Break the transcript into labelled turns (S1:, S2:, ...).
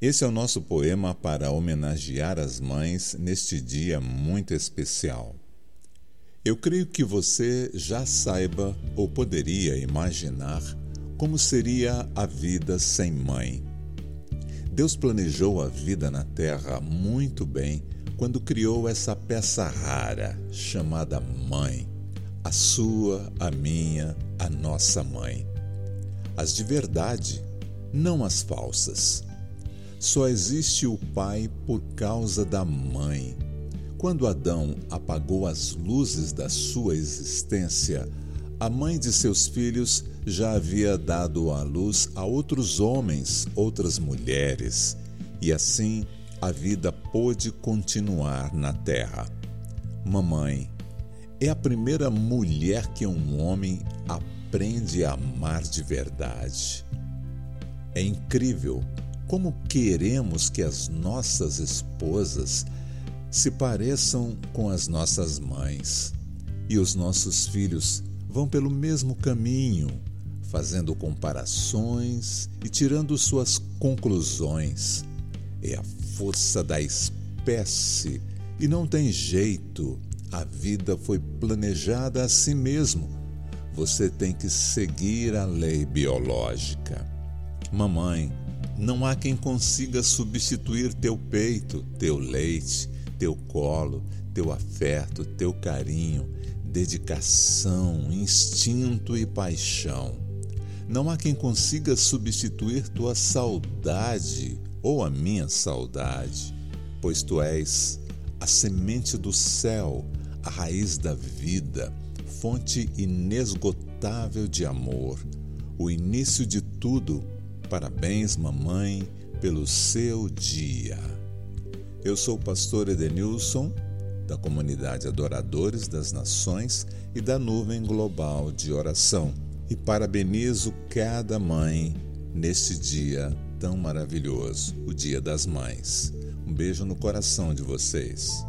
S1: Esse é o nosso poema para homenagear as mães neste dia muito especial. Eu creio que você já saiba ou poderia imaginar como seria a vida sem mãe. Deus planejou a vida na Terra muito bem quando criou essa peça rara chamada mãe, a sua, a minha, a nossa mãe. As de verdade, não as falsas. Só existe o pai por causa da mãe quando Adão apagou as luzes da sua existência, a mãe de seus filhos já havia dado à luz a outros homens, outras mulheres, e assim a vida pôde continuar na terra. Mamãe é a primeira mulher que um homem aprende a amar de verdade. É incrível como queremos que as nossas esposas se pareçam com as nossas mães. E os nossos filhos vão pelo mesmo caminho, fazendo comparações e tirando suas conclusões. É a força da espécie e não tem jeito. A vida foi planejada assim mesmo. Você tem que seguir a lei biológica. Mamãe, não há quem consiga substituir teu peito, teu leite, teu colo, teu afeto, teu carinho, dedicação, instinto e paixão. Não há quem consiga substituir tua saudade ou a minha saudade, pois tu és a semente do céu, a raiz da vida, fonte inesgotável de amor, o início de tudo. Parabéns, mamãe, pelo seu dia. Eu sou o pastor Edenilson, da comunidade Adoradores das Nações e da Nuvem Global de Oração, e parabenizo cada mãe neste dia tão maravilhoso, o Dia das Mães. Um beijo no coração de vocês.